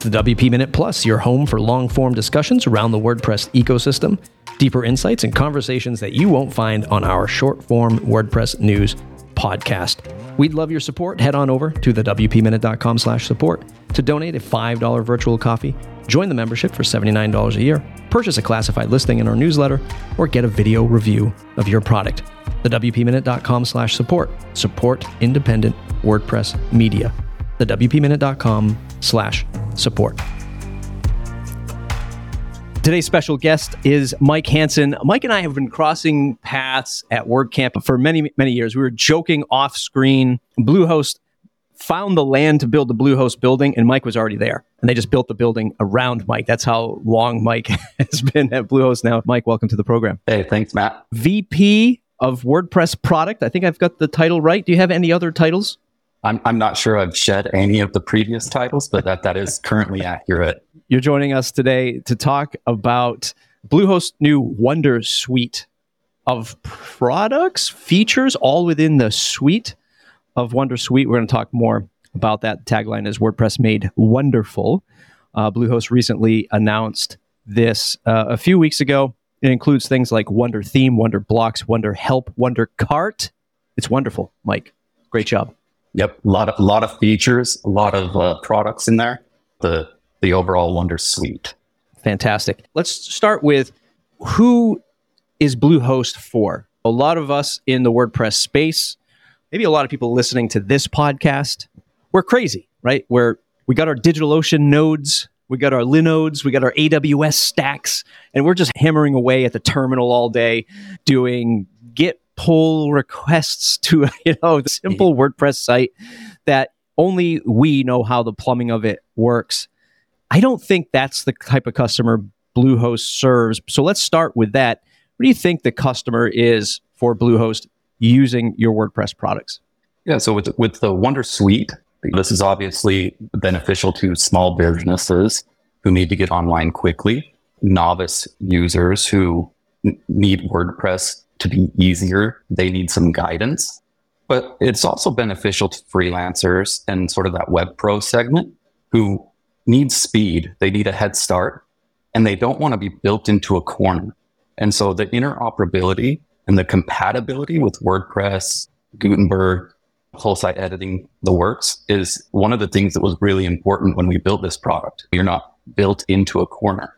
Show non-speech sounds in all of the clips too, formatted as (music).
The WP Minute Plus, your home for long form discussions around the WordPress ecosystem, deeper insights and conversations that you won't find on our short form WordPress news podcast. We'd love your support. Head on over to the WPMinute.com slash support to donate a $5 virtual coffee, join the membership for $79 a year, purchase a classified listing in our newsletter, or get a video review of your product. The WPMinute.com slash support. Support independent WordPress media. The WPMinute.com slash support. Today's special guest is Mike Hansen. Mike and I have been crossing paths at WordCamp for many, many years. We were joking off screen. Bluehost found the land to build the Bluehost building, and Mike was already there. And they just built the building around Mike. That's how long Mike (laughs) has been at Bluehost now. Mike, welcome to the program. Hey, thanks, Matt. VP of WordPress product. I think I've got the title right. Do you have any other titles? I'm, I'm not sure I've shed any of the previous titles, but that, that is currently accurate. You're joining us today to talk about Bluehost new WonderSuite of products, features, all within the suite of WonderSuite. We're going to talk more about that. tagline is WordPress made wonderful. Uh, Bluehost recently announced this uh, a few weeks ago. It includes things like WonderTheme, Wonder Blocks, WonderHelp, Wonder Cart. It's wonderful, Mike. Great job. Yep, a lot of lot of features, a lot of uh, products in there. The the overall WonderSuite. Fantastic. Let's start with who is Bluehost for? A lot of us in the WordPress space, maybe a lot of people listening to this podcast, we're crazy, right? We're we got our DigitalOcean nodes, we got our Linodes, we got our AWS stacks, and we're just hammering away at the terminal all day doing pull requests to (laughs) you know the simple mm-hmm. WordPress site that only we know how the plumbing of it works. I don't think that's the type of customer Bluehost serves. So let's start with that. What do you think the customer is for Bluehost using your WordPress products? Yeah, so with with the WonderSuite, this is obviously beneficial to small businesses who need to get online quickly, novice users who n- need WordPress to be easier. They need some guidance. But it's also beneficial to freelancers and sort of that web pro segment who need speed. They need a head start and they don't want to be built into a corner. And so the interoperability and the compatibility with WordPress, Gutenberg, whole site editing, the works is one of the things that was really important when we built this product. You're not built into a corner.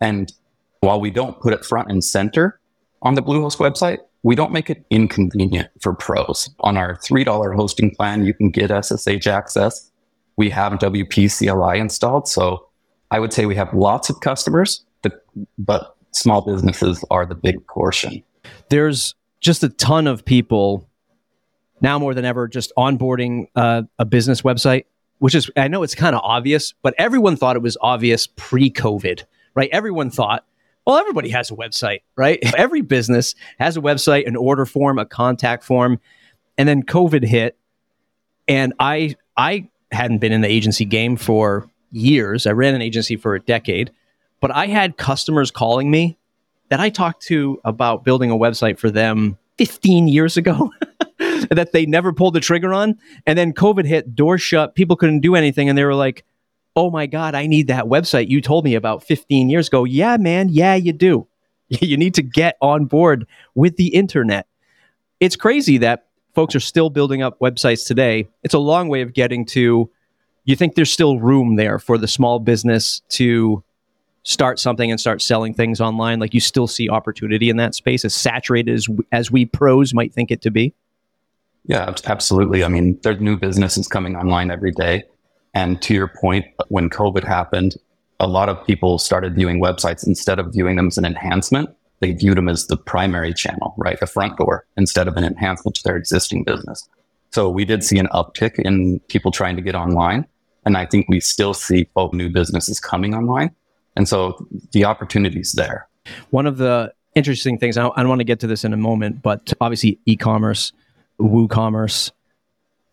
And while we don't put it front and center, on the Bluehost website, we don't make it inconvenient for pros. On our $3 hosting plan, you can get SSH access. We have WP CLI installed. So I would say we have lots of customers, but, small businesses are the big portion. There's just a ton of people now more than ever just onboarding uh, a business website, which is, I know it's kind of obvious, but everyone thought it was obvious pre COVID, right? Everyone thought well, everybody has a website, right? (laughs) Every business has a website, an order form, a contact form. And then COVID hit and I I hadn't been in the agency game for years. I ran an agency for a decade, but I had customers calling me that I talked to about building a website for them 15 years ago (laughs) that they never pulled the trigger on. And then COVID hit, doors shut, people couldn't do anything. And they were like, oh my God, I need that website you told me about 15 years ago. Yeah, man. Yeah, you do. (laughs) You need to get on board with the internet. It's crazy that folks are still building up websites today. It's a long way of getting to, you think there's still room there for the small business to start something and start selling things online? Like you still see opportunity in that space as saturated as, as we pros might think it to be? Yeah, absolutely. I mean, there's new businesses coming online every day. And to your point, when COVID happened, a lot of people started viewing websites instead of viewing them as an enhancement. They viewed them as the primary channel, right? The front door instead of an enhancement to their existing business. So we did see an uptick in people trying to get online. And I think we still see both new businesses coming online. And so the opportunity is there. One of the interesting things, I, I want to get to this in a moment, but obviously e commerce, WooCommerce,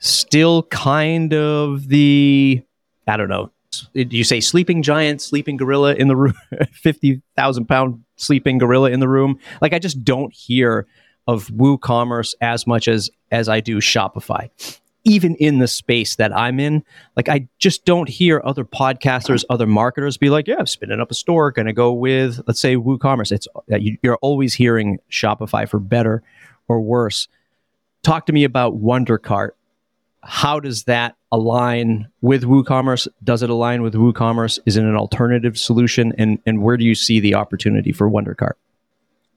still kind of the I don't know. Do you say sleeping giant, sleeping gorilla in the room, (laughs) fifty thousand pound sleeping gorilla in the room? Like I just don't hear of WooCommerce as much as as I do Shopify. even in the space that I'm in, like I just don't hear other podcasters, other marketers be like, "Yeah, I'm spinning up a store, going to go with, let's say, WooCommerce." It's uh, you're always hearing Shopify for better or worse. Talk to me about WonderCart. How does that align with WooCommerce? Does it align with WooCommerce? Is it an alternative solution? And and where do you see the opportunity for WonderCart?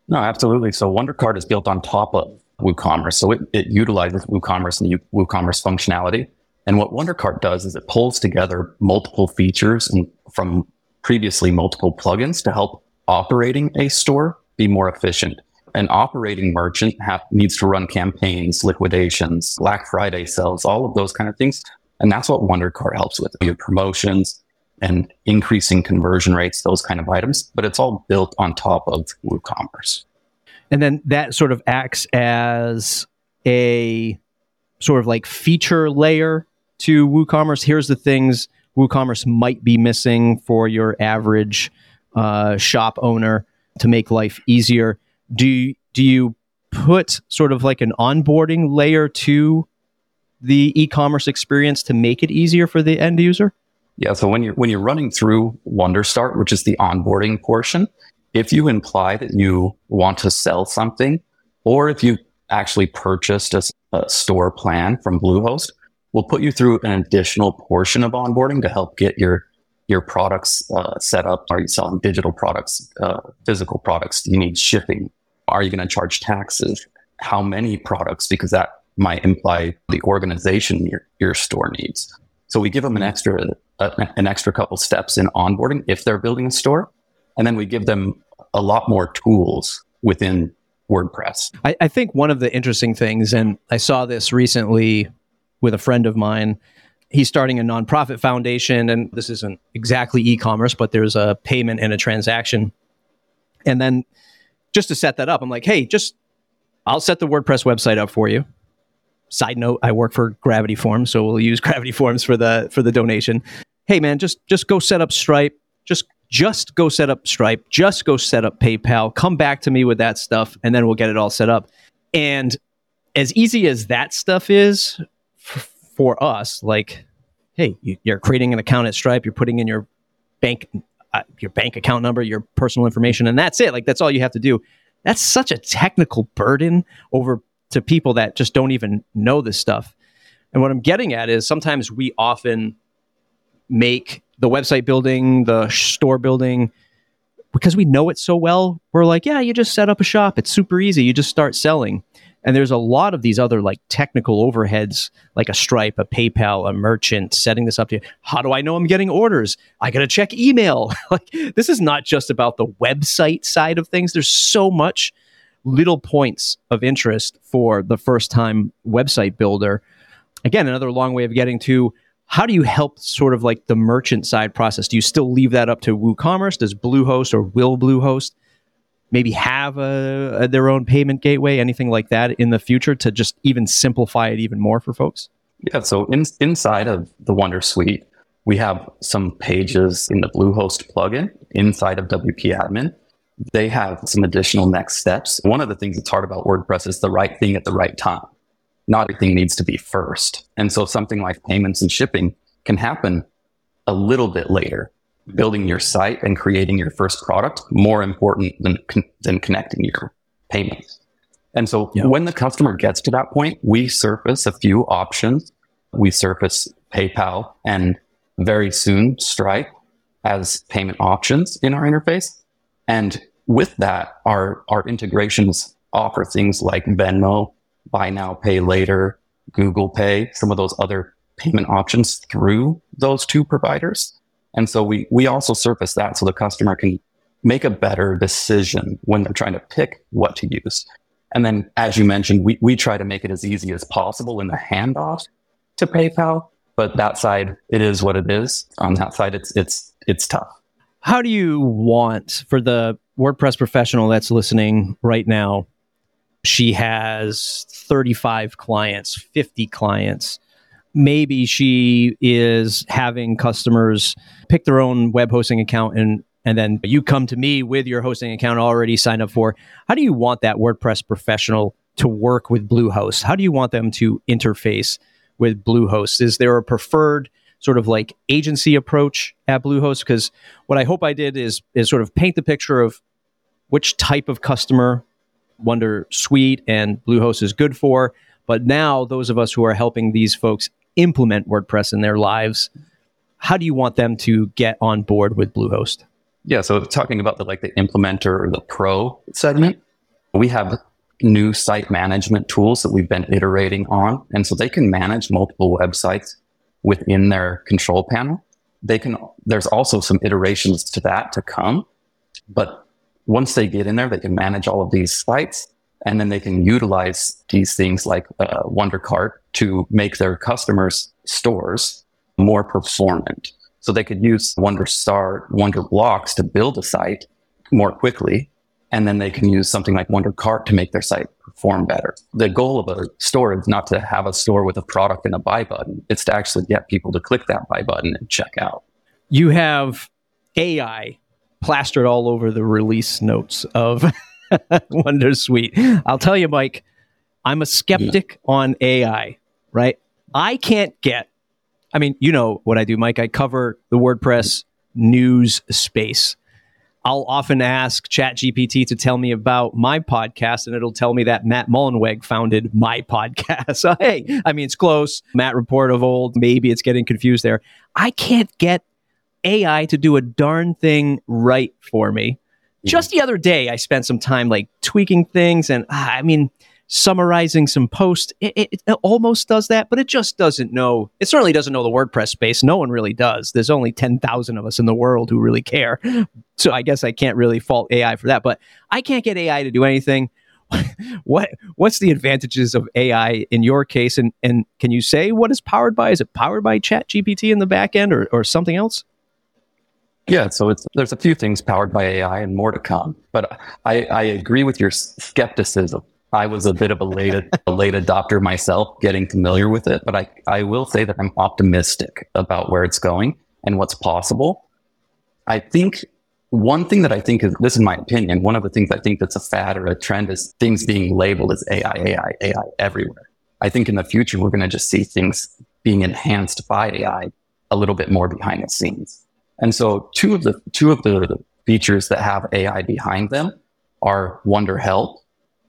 No, absolutely. So WonderCart is built on top of WooCommerce. So it, it utilizes WooCommerce and WooCommerce functionality. And what WonderCart does is it pulls together multiple features and from previously multiple plugins to help operating a store be more efficient. An operating merchant have, needs to run campaigns, liquidations, Black Friday sales, all of those kind of things. And that's what WonderCart helps with. You have promotions and increasing conversion rates, those kind of items, but it's all built on top of WooCommerce. And then that sort of acts as a sort of like feature layer to WooCommerce. Here's the things WooCommerce might be missing for your average uh, shop owner to make life easier. Do do you put sort of like an onboarding layer to the e-commerce experience to make it easier for the end user? Yeah. So when you're when you're running through WonderStart, which is the onboarding portion, if you imply that you want to sell something, or if you actually purchased a, a store plan from Bluehost, we'll put you through an additional portion of onboarding to help get your your products uh, set up. Are you selling digital products, uh, physical products? Do you need shipping? Are you going to charge taxes? How many products? Because that might imply the organization your, your store needs. So we give them an extra uh, an extra couple steps in onboarding if they're building a store, and then we give them a lot more tools within WordPress. I, I think one of the interesting things, and I saw this recently with a friend of mine. He's starting a nonprofit foundation, and this isn't exactly e commerce, but there's a payment and a transaction. And then just to set that up, I'm like, hey, just I'll set the WordPress website up for you. Side note, I work for Gravity Forms, so we'll use (laughs) Gravity Forms for the for the donation. Hey man, just just go set up Stripe. Just just go set up Stripe, just go set up PayPal, come back to me with that stuff, and then we'll get it all set up. And as easy as that stuff is f- for us, like, hey, you, are creating an account at Stripe, you're putting in your bank, uh, your bank account number, your personal information, and that's it. Like, that's all you have to do. That's such a technical burden over to people that just don't even know this stuff. And what I'm getting at is sometimes we often make the website building, the store building, because we know it so well, we're like, yeah, you just set up a shop. It's super easy. You just start selling. And there's a lot of these other like technical overheads, like a Stripe, a PayPal, a merchant setting this up to you. How do I know I'm getting orders? I got to check email. (laughs) like this is not just about the website side of things. There's so much little points of interest for the first time website builder. Again, another long way of getting to how do you help sort of like the merchant side process? Do you still leave that up to WooCommerce? Does Bluehost or will Bluehost maybe have a, a, their own payment gateway, anything like that in the future to just even simplify it even more for folks? Yeah, so in, inside of the WonderSuite, we have some pages in the Bluehost plugin inside of WP Admin. They have some additional next steps. One of the things that's hard about WordPress is the right thing at the right time not everything needs to be first. And so something like payments and shipping can happen a little bit later. Building your site and creating your first product more important than than connecting your payments. And so yep. when the customer gets to that point, we surface a few options. We surface PayPal and very soon Stripe as payment options in our interface. And with that, our, our integrations offer things like Venmo buy now, pay later, Google Pay, some of those other payment options through those two providers. And so we, we also surface that so the customer can make a better decision when they're trying to pick what to use. And then, as you mentioned, we, we try to make it as easy as possible in the handoff to PayPal. But that side, it is what it is. On that side, it's it's it's tough. How do you want for the WordPress professional that's listening right now she has 35 clients, 50 clients. Maybe she is having customers pick their own web hosting account and and then you come to me with your hosting account already signed up for. How do you want that WordPress professional to work with Bluehost? How do you want them to interface with Bluehost? Is there a preferred sort of like agency approach at Bluehost? Because what I hope I did is is sort of paint the picture of which type of customer WonderSuite and Bluehost is good for. But now, those of us who are helping these folks implement WordPress in their lives, how do you want them to get on board with Bluehost? Yeah, so talking about the like the implementer or the pro segment, mm-hmm. we have new site management tools that we've been iterating on, and so they can manage multiple websites within their control panel. They can. There's also some iterations to that to come, but once they get in there, they can manage all of these sites and then they can utilize these things like uh, WonderCart to make their customers' stores more performant. So they could use WonderStart, WonderBlocks to build a site more quickly. And then they can use something like WonderCart to make their site perform better. The goal of a store is not to have a store with a product and a buy button. It's to actually get people to click that buy button and check out. You have AI plastered all over the release notes of (laughs) (laughs) WonderSuite. I'll tell you, Mike, I'm a skeptic yeah. on AI, right? I can't get, I mean, you know what I do, Mike. I cover the WordPress news space. I'll often ask ChatGPT to tell me about my podcast, and it'll tell me that Matt Mullenweg founded my podcast. (laughs) so, hey, I mean, it's close. Matt Report of old. Maybe it's getting confused there. I can't get AI to do a darn thing right for me. Just the other day, I spent some time like tweaking things and ah, I mean, summarizing some posts. It, it, it, almost does that, but it just doesn't know. It certainly doesn't know the WordPress space. No one really does. There's only 10,000 of us in the world who really care. So I guess I can't really fault AI for that, but I can't get AI to do anything. (laughs) what what's the advantages of AI in your case and and can you say what is powered by is it powered by ChatGPT in the back end or, or something else yeah, so it's there's a few things powered by AI and more to come. But I, I agree with your skepticism. I was a bit of a late a late adopter myself, getting familiar with it. But I, I will say that I'm optimistic about where it's going and what's possible. I think one thing that I think is this is my opinion. One of the things I think that's a fad or a trend is things being labeled as AI, AI, AI everywhere. I think in the future we're going to just see things being enhanced by AI a little bit more behind the scenes. And so two of the two of the features that have AI behind them are WonderHelp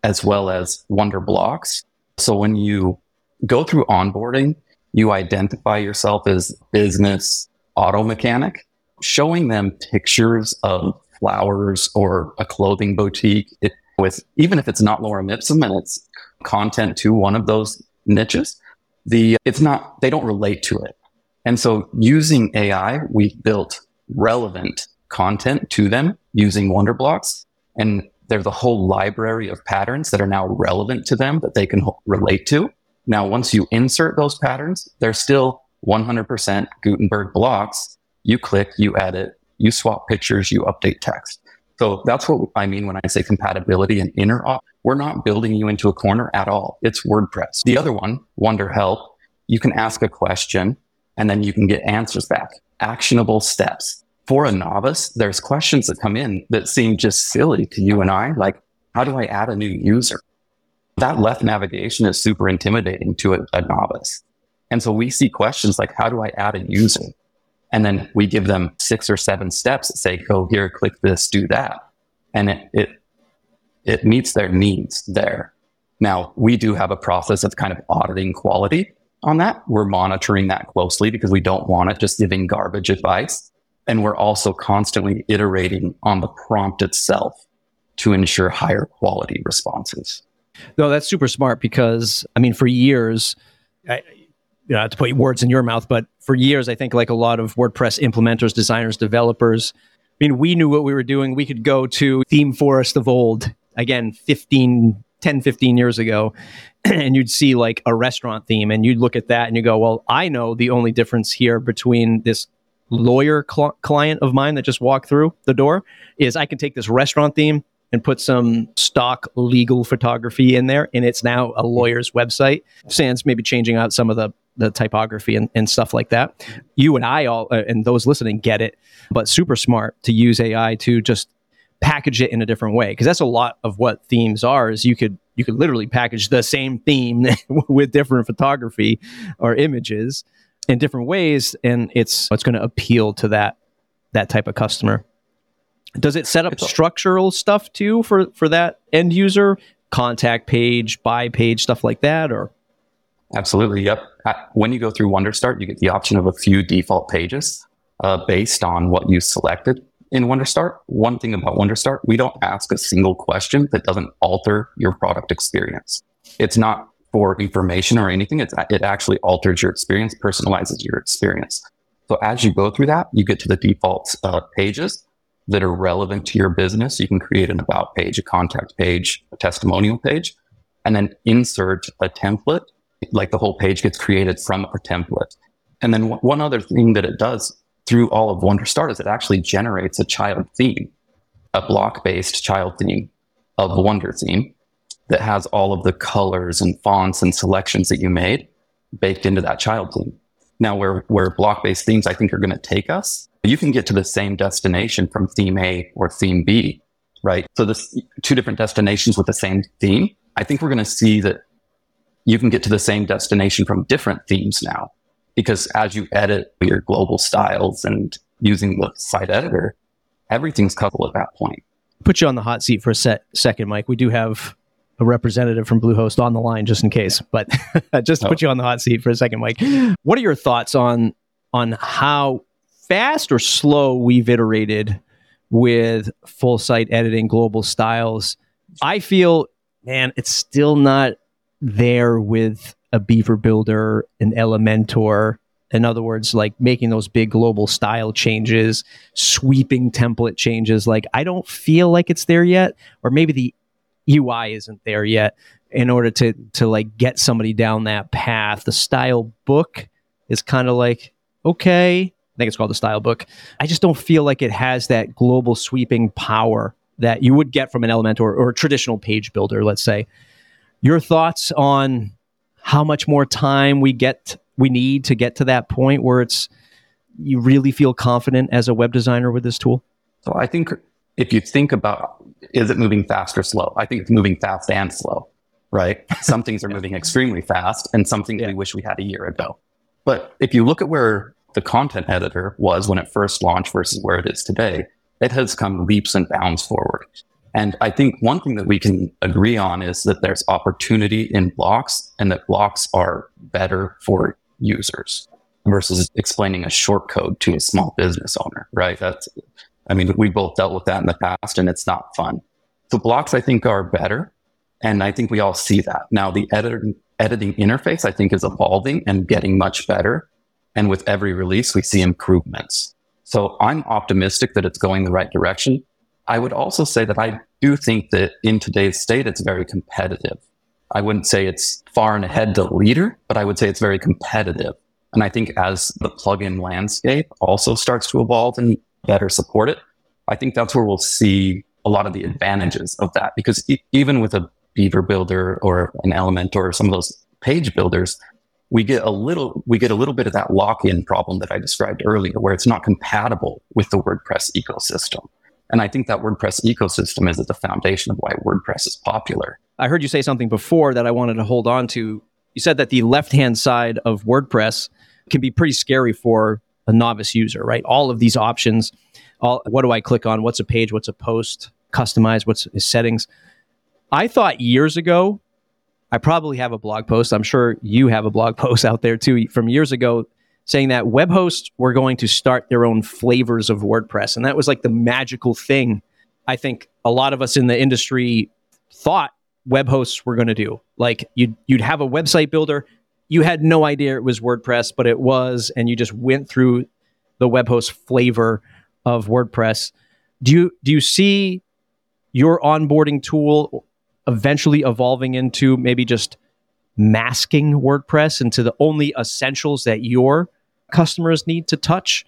as well as WonderBlocks. So when you go through onboarding, you identify yourself as business auto mechanic, showing them pictures of flowers or a clothing boutique it, with even if it's not Lorem ipsum and it's content to one of those niches, the it's not they don't relate to it. And so using AI, we built relevant content to them using WonderBlocks. And there's a whole library of patterns that are now relevant to them that they can relate to. Now, once you insert those patterns, they're still 100% Gutenberg blocks. You click, you edit, you swap pictures, you update text. So that's what I mean when I say compatibility and interop. We're not building you into a corner at all. It's WordPress. The other one, WonderHelp, you can ask a question and then you can get answers back. Actionable steps. For a novice, there's questions that come in that seem just silly to you and I, like, how do I add a new user? That left navigation is super intimidating to a, a novice. And so we see questions like, how do I add a user? And then we give them six or seven steps that say, go here, click this, do that. And it, it, it meets their needs there. Now, we do have a process of kind of auditing quality on that. We're monitoring that closely because we don't want it just giving garbage advice. And we're also constantly iterating on the prompt itself to ensure higher quality responses. No, that's super smart because, I mean, for years, I, you know, to put words in your mouth, but for years, I think like a lot of WordPress implementers, designers, developers, I mean, we knew what we were doing. We could go to ThemeForest of old, again, 15, 10, 15 years ago, (clears throat) and you'd see like a restaurant theme and you'd look at that and you go, well, I know the only difference here between this lawyer cl- client of mine that just walked through the door is I can take this restaurant theme and put some stock legal photography in there and it's now a lawyer's website. Sans maybe changing out some of the the typography and, and stuff like that. You and i all uh, and those listening get it but super smart to use ai to just package it in a different way because that's a lot of what themes are is you could you could literally package the same theme (laughs) with different photography or images in different ways, and it's it's going to appeal to that that type of customer. Does it set up it's structural stuff too for for that end user? Contact page, buy page, stuff like that, or Absolutely. Yep. When you go through WonderStart, you get the option of a few default pages uh, based on what you selected in WonderStart. One thing about WonderStart, we don't ask a single question that doesn't alter your product experience. It's not for information or anything. It's, it actually alters your experience, personalizes your experience. So as you go through that, you get to the default uh, pages that are relevant to your business. You can create an about page, a contact page, a testimonial page, and then insert a template. Like the whole page gets created from a template. And then w- one other thing that it does through all of Wonder Starters, it actually generates a child theme, a block based child theme of WonderTheme that has all of the colors and fonts and selections that you made baked into that child theme. Now, where, where block based themes I think are going to take us, you can get to the same destination from theme A or theme B, right? So this two different destinations with the same theme. I think we're going to see that you can get to the same destination from different themes now because as you edit your global styles and using the site editor, everything's coupled at that point. Put you on the hot seat for a set, second, Mike. We do have a representative from Bluehost on the line just in case, but (laughs) just to oh. put you on the hot seat for a second, Mike. What are your thoughts on on how fast or slow we've iterated with full site editing, global styles? I feel, man, it's still not there with a Beaver Builder, an Elementor. In other words, like making those big global style changes, sweeping template changes. Like, I don't feel like it's there yet. Or maybe the UI isn't there yet in order to to like get somebody down that path. The style book is kind of like, okay. I think it's called the style book. I just don't feel like it has that global sweeping power that you would get from an Elementor or a traditional page builder, let's say. Your thoughts on how much more time we get we need to get to that point where it's you really feel confident as a web designer with this tool? So I think if you think about is it moving fast or slow? I think it's moving fast and slow, right? (laughs) some things are moving extremely fast and some things yeah. we wish we had a year ago. But if you look at where the content editor was when it first launched versus where it is today, it has come leaps and bounds forward. And I think one thing that we can agree on is that there's opportunity in blocks and that blocks are better for users versus explaining a short code to a small business owner, right? That's, I mean, we both dealt with that in the past and it's not fun. So blocks, I think, are better. And I think we all see that. Now, the editing interface, I think, is evolving and getting much better. And with every release, we see improvements. So I'm optimistic that it's going the right direction. I would also say that I do think that in today's state, it's very competitive. I wouldn't say it's far and ahead the leader, but I would say it's very competitive. And I think as the plugin landscape also starts to evolve and better support it, I think that's where we'll see a lot of the advantages of that. Because e- even with a Beaver builder or an Elementor or some of those page builders, we get a little we get a little bit of that lock-in problem that I described earlier, where it's not compatible with the WordPress ecosystem. And I think that WordPress ecosystem is at the foundation of why WordPress is popular. I heard you say something before that I wanted to hold on to. You said that the left hand side of WordPress can be pretty scary for a novice user, right? All of these options. All, what do I click on? What's a page? What's a post? Customize? What's settings? I thought years ago, I probably have a blog post. I'm sure you have a blog (laughs) post out there too from years ago saying that web hosts were going to start their own flavors of WordPress. And that was like the magical thing I think a lot of us in the industry thought web hosts were going to do. Like you'd, you'd have a website builder, you had no idea it was WordPress, but it was, and you just went through the web host flavor of WordPress. Do you, do you see your onboarding tool eventually evolving into maybe just masking WordPress into the only essentials that your customers need to touch.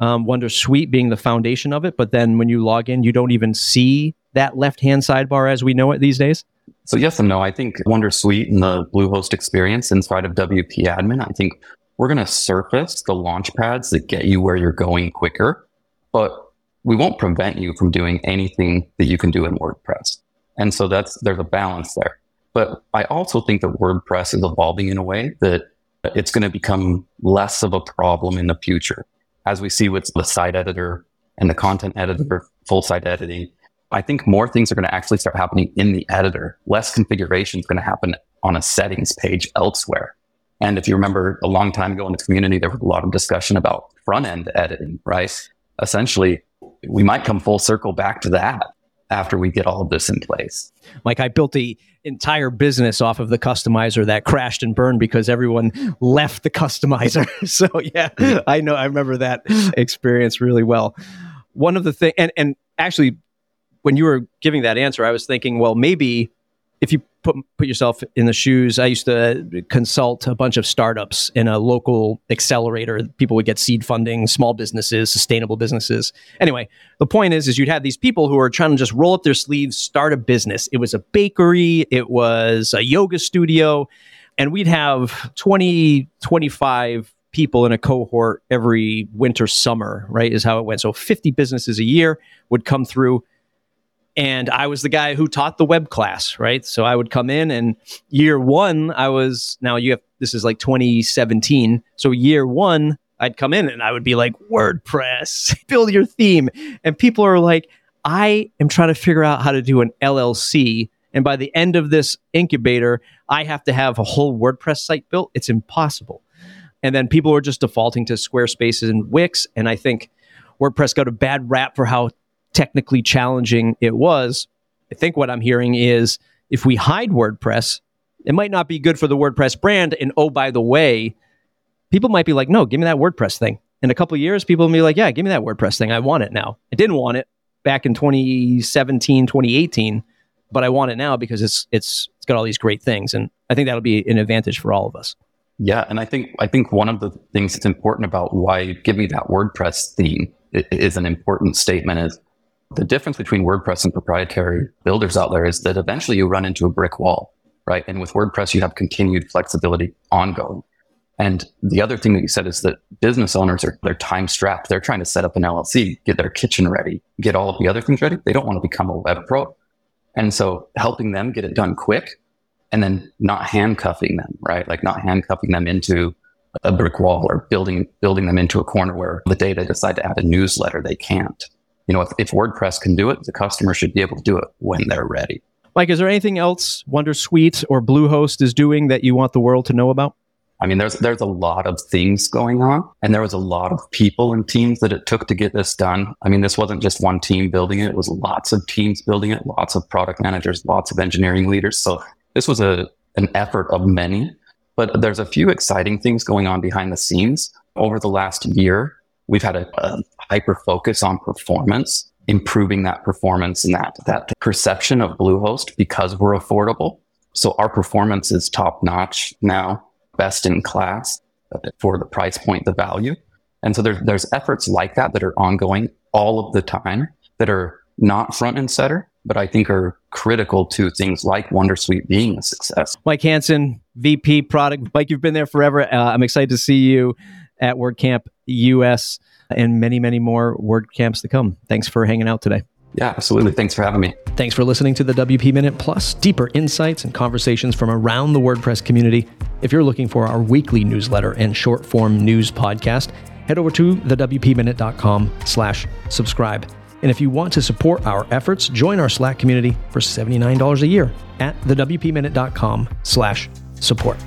Um, WonderSuite being the foundation of it, but then when you log in, you don't even see that left hand sidebar as we know it these days. So yes and no. I think WonderSuite and the Bluehost experience inside of WP Admin, I think we're going to surface the launch pads that get you where you're going quicker, but we won't prevent you from doing anything that you can do in WordPress. And so that's there's a balance there. But I also think that WordPress is evolving in a way that it's going to become less of a problem in the future. As we see with the site editor and the content editor, full site editing, I think more things are going to actually start happening in the editor. Less configuration is going to happen on a settings page elsewhere. And if you remember a long time ago in the community, there was a lot of discussion about front end editing, right? Essentially, we might come full circle back to that after we get all of this in place. Like I built the entire business off of the customizer that crashed and burned because everyone left the customizer. (laughs) so yeah, I know I remember that experience really well. One of the things and and actually when you were giving that answer, I was thinking, well, maybe if you put put yourself in the shoes, I used to consult a bunch of startups in a local accelerator. People would get seed funding, small businesses, sustainable businesses. Anyway, the point is, is you'd have these people who are trying to just roll up their sleeves, start a business. It was a bakery, it was a yoga studio, and we'd have 20, 25 people in a cohort every winter, summer, right? Is how it went. So 50 businesses a year would come through and I was the guy who taught the web class, right? So I would come in and year one, I was now you have this is like 2017. So year one, I'd come in and I would be like, WordPress, (laughs) build your theme. And people are like, I am trying to figure out how to do an LLC. And by the end of this incubator, I have to have a whole WordPress site built. It's impossible. And then people are just defaulting to Squarespace and Wix. And I think WordPress got a bad rap for how technically challenging it was. I think what I'm hearing is if we hide WordPress, it might not be good for the WordPress brand. And oh, by the way, people might be like, no, give me that WordPress thing. In a couple years, people will be like, yeah, give me that WordPress thing. I want it now. I didn't want it back in 2017, 2018, but I want it now because it's it's it's got all these great things. And I think that'll be an advantage for all of us. Yeah, and I think I think one of the things that's important about why give me that WordPress theme is an important statement is the difference between WordPress and proprietary builders out there is that eventually you run into a brick wall, right? And with WordPress, you have continued flexibility ongoing. And the other thing that you said is that business owners are they're time strapped. They're trying to set up an LLC, get their kitchen ready, get all of the other things ready. They don't want to become a web pro. And so helping them get it done quick and then not handcuffing them, right? Like not handcuffing them into a brick wall or building building them into a corner where the day they decide to add a newsletter, they can't you know, if, if WordPress can do it, the customer should be able to do it when they're ready. Mike, is there anything else WonderSuite or Bluehost is doing that you want the world to know about? I mean, there's there's a lot of things going on, and there was a lot of people and teams that it took to get this done. I mean, this wasn't just one team building it; it was lots of teams building it, lots of product managers, lots of engineering leaders. So this was a an effort of many. But there's a few exciting things going on behind the scenes over the last year. We've had a, a hyper focus on performance, improving that performance and that, that perception of Bluehost because we're affordable. So our performance is top notch now, best in class for the price point, the value. And so there's, there's efforts like that that are ongoing all of the time that are not front and center, but I think are critical to things like WonderSuite being a success. Mike Hansen, VP product. Mike, you've been there forever. Uh, I'm excited to see you at WordCamp US and many, many more WordCamps to come. Thanks for hanging out today. Yeah, absolutely. Thanks for having me. Thanks for listening to the WP Minute Plus, deeper insights and conversations from around the WordPress community. If you're looking for our weekly newsletter and short form news podcast, head over to thewpminute.com slash subscribe. And if you want to support our efforts, join our Slack community for $79 a year at thewpminute.com slash support.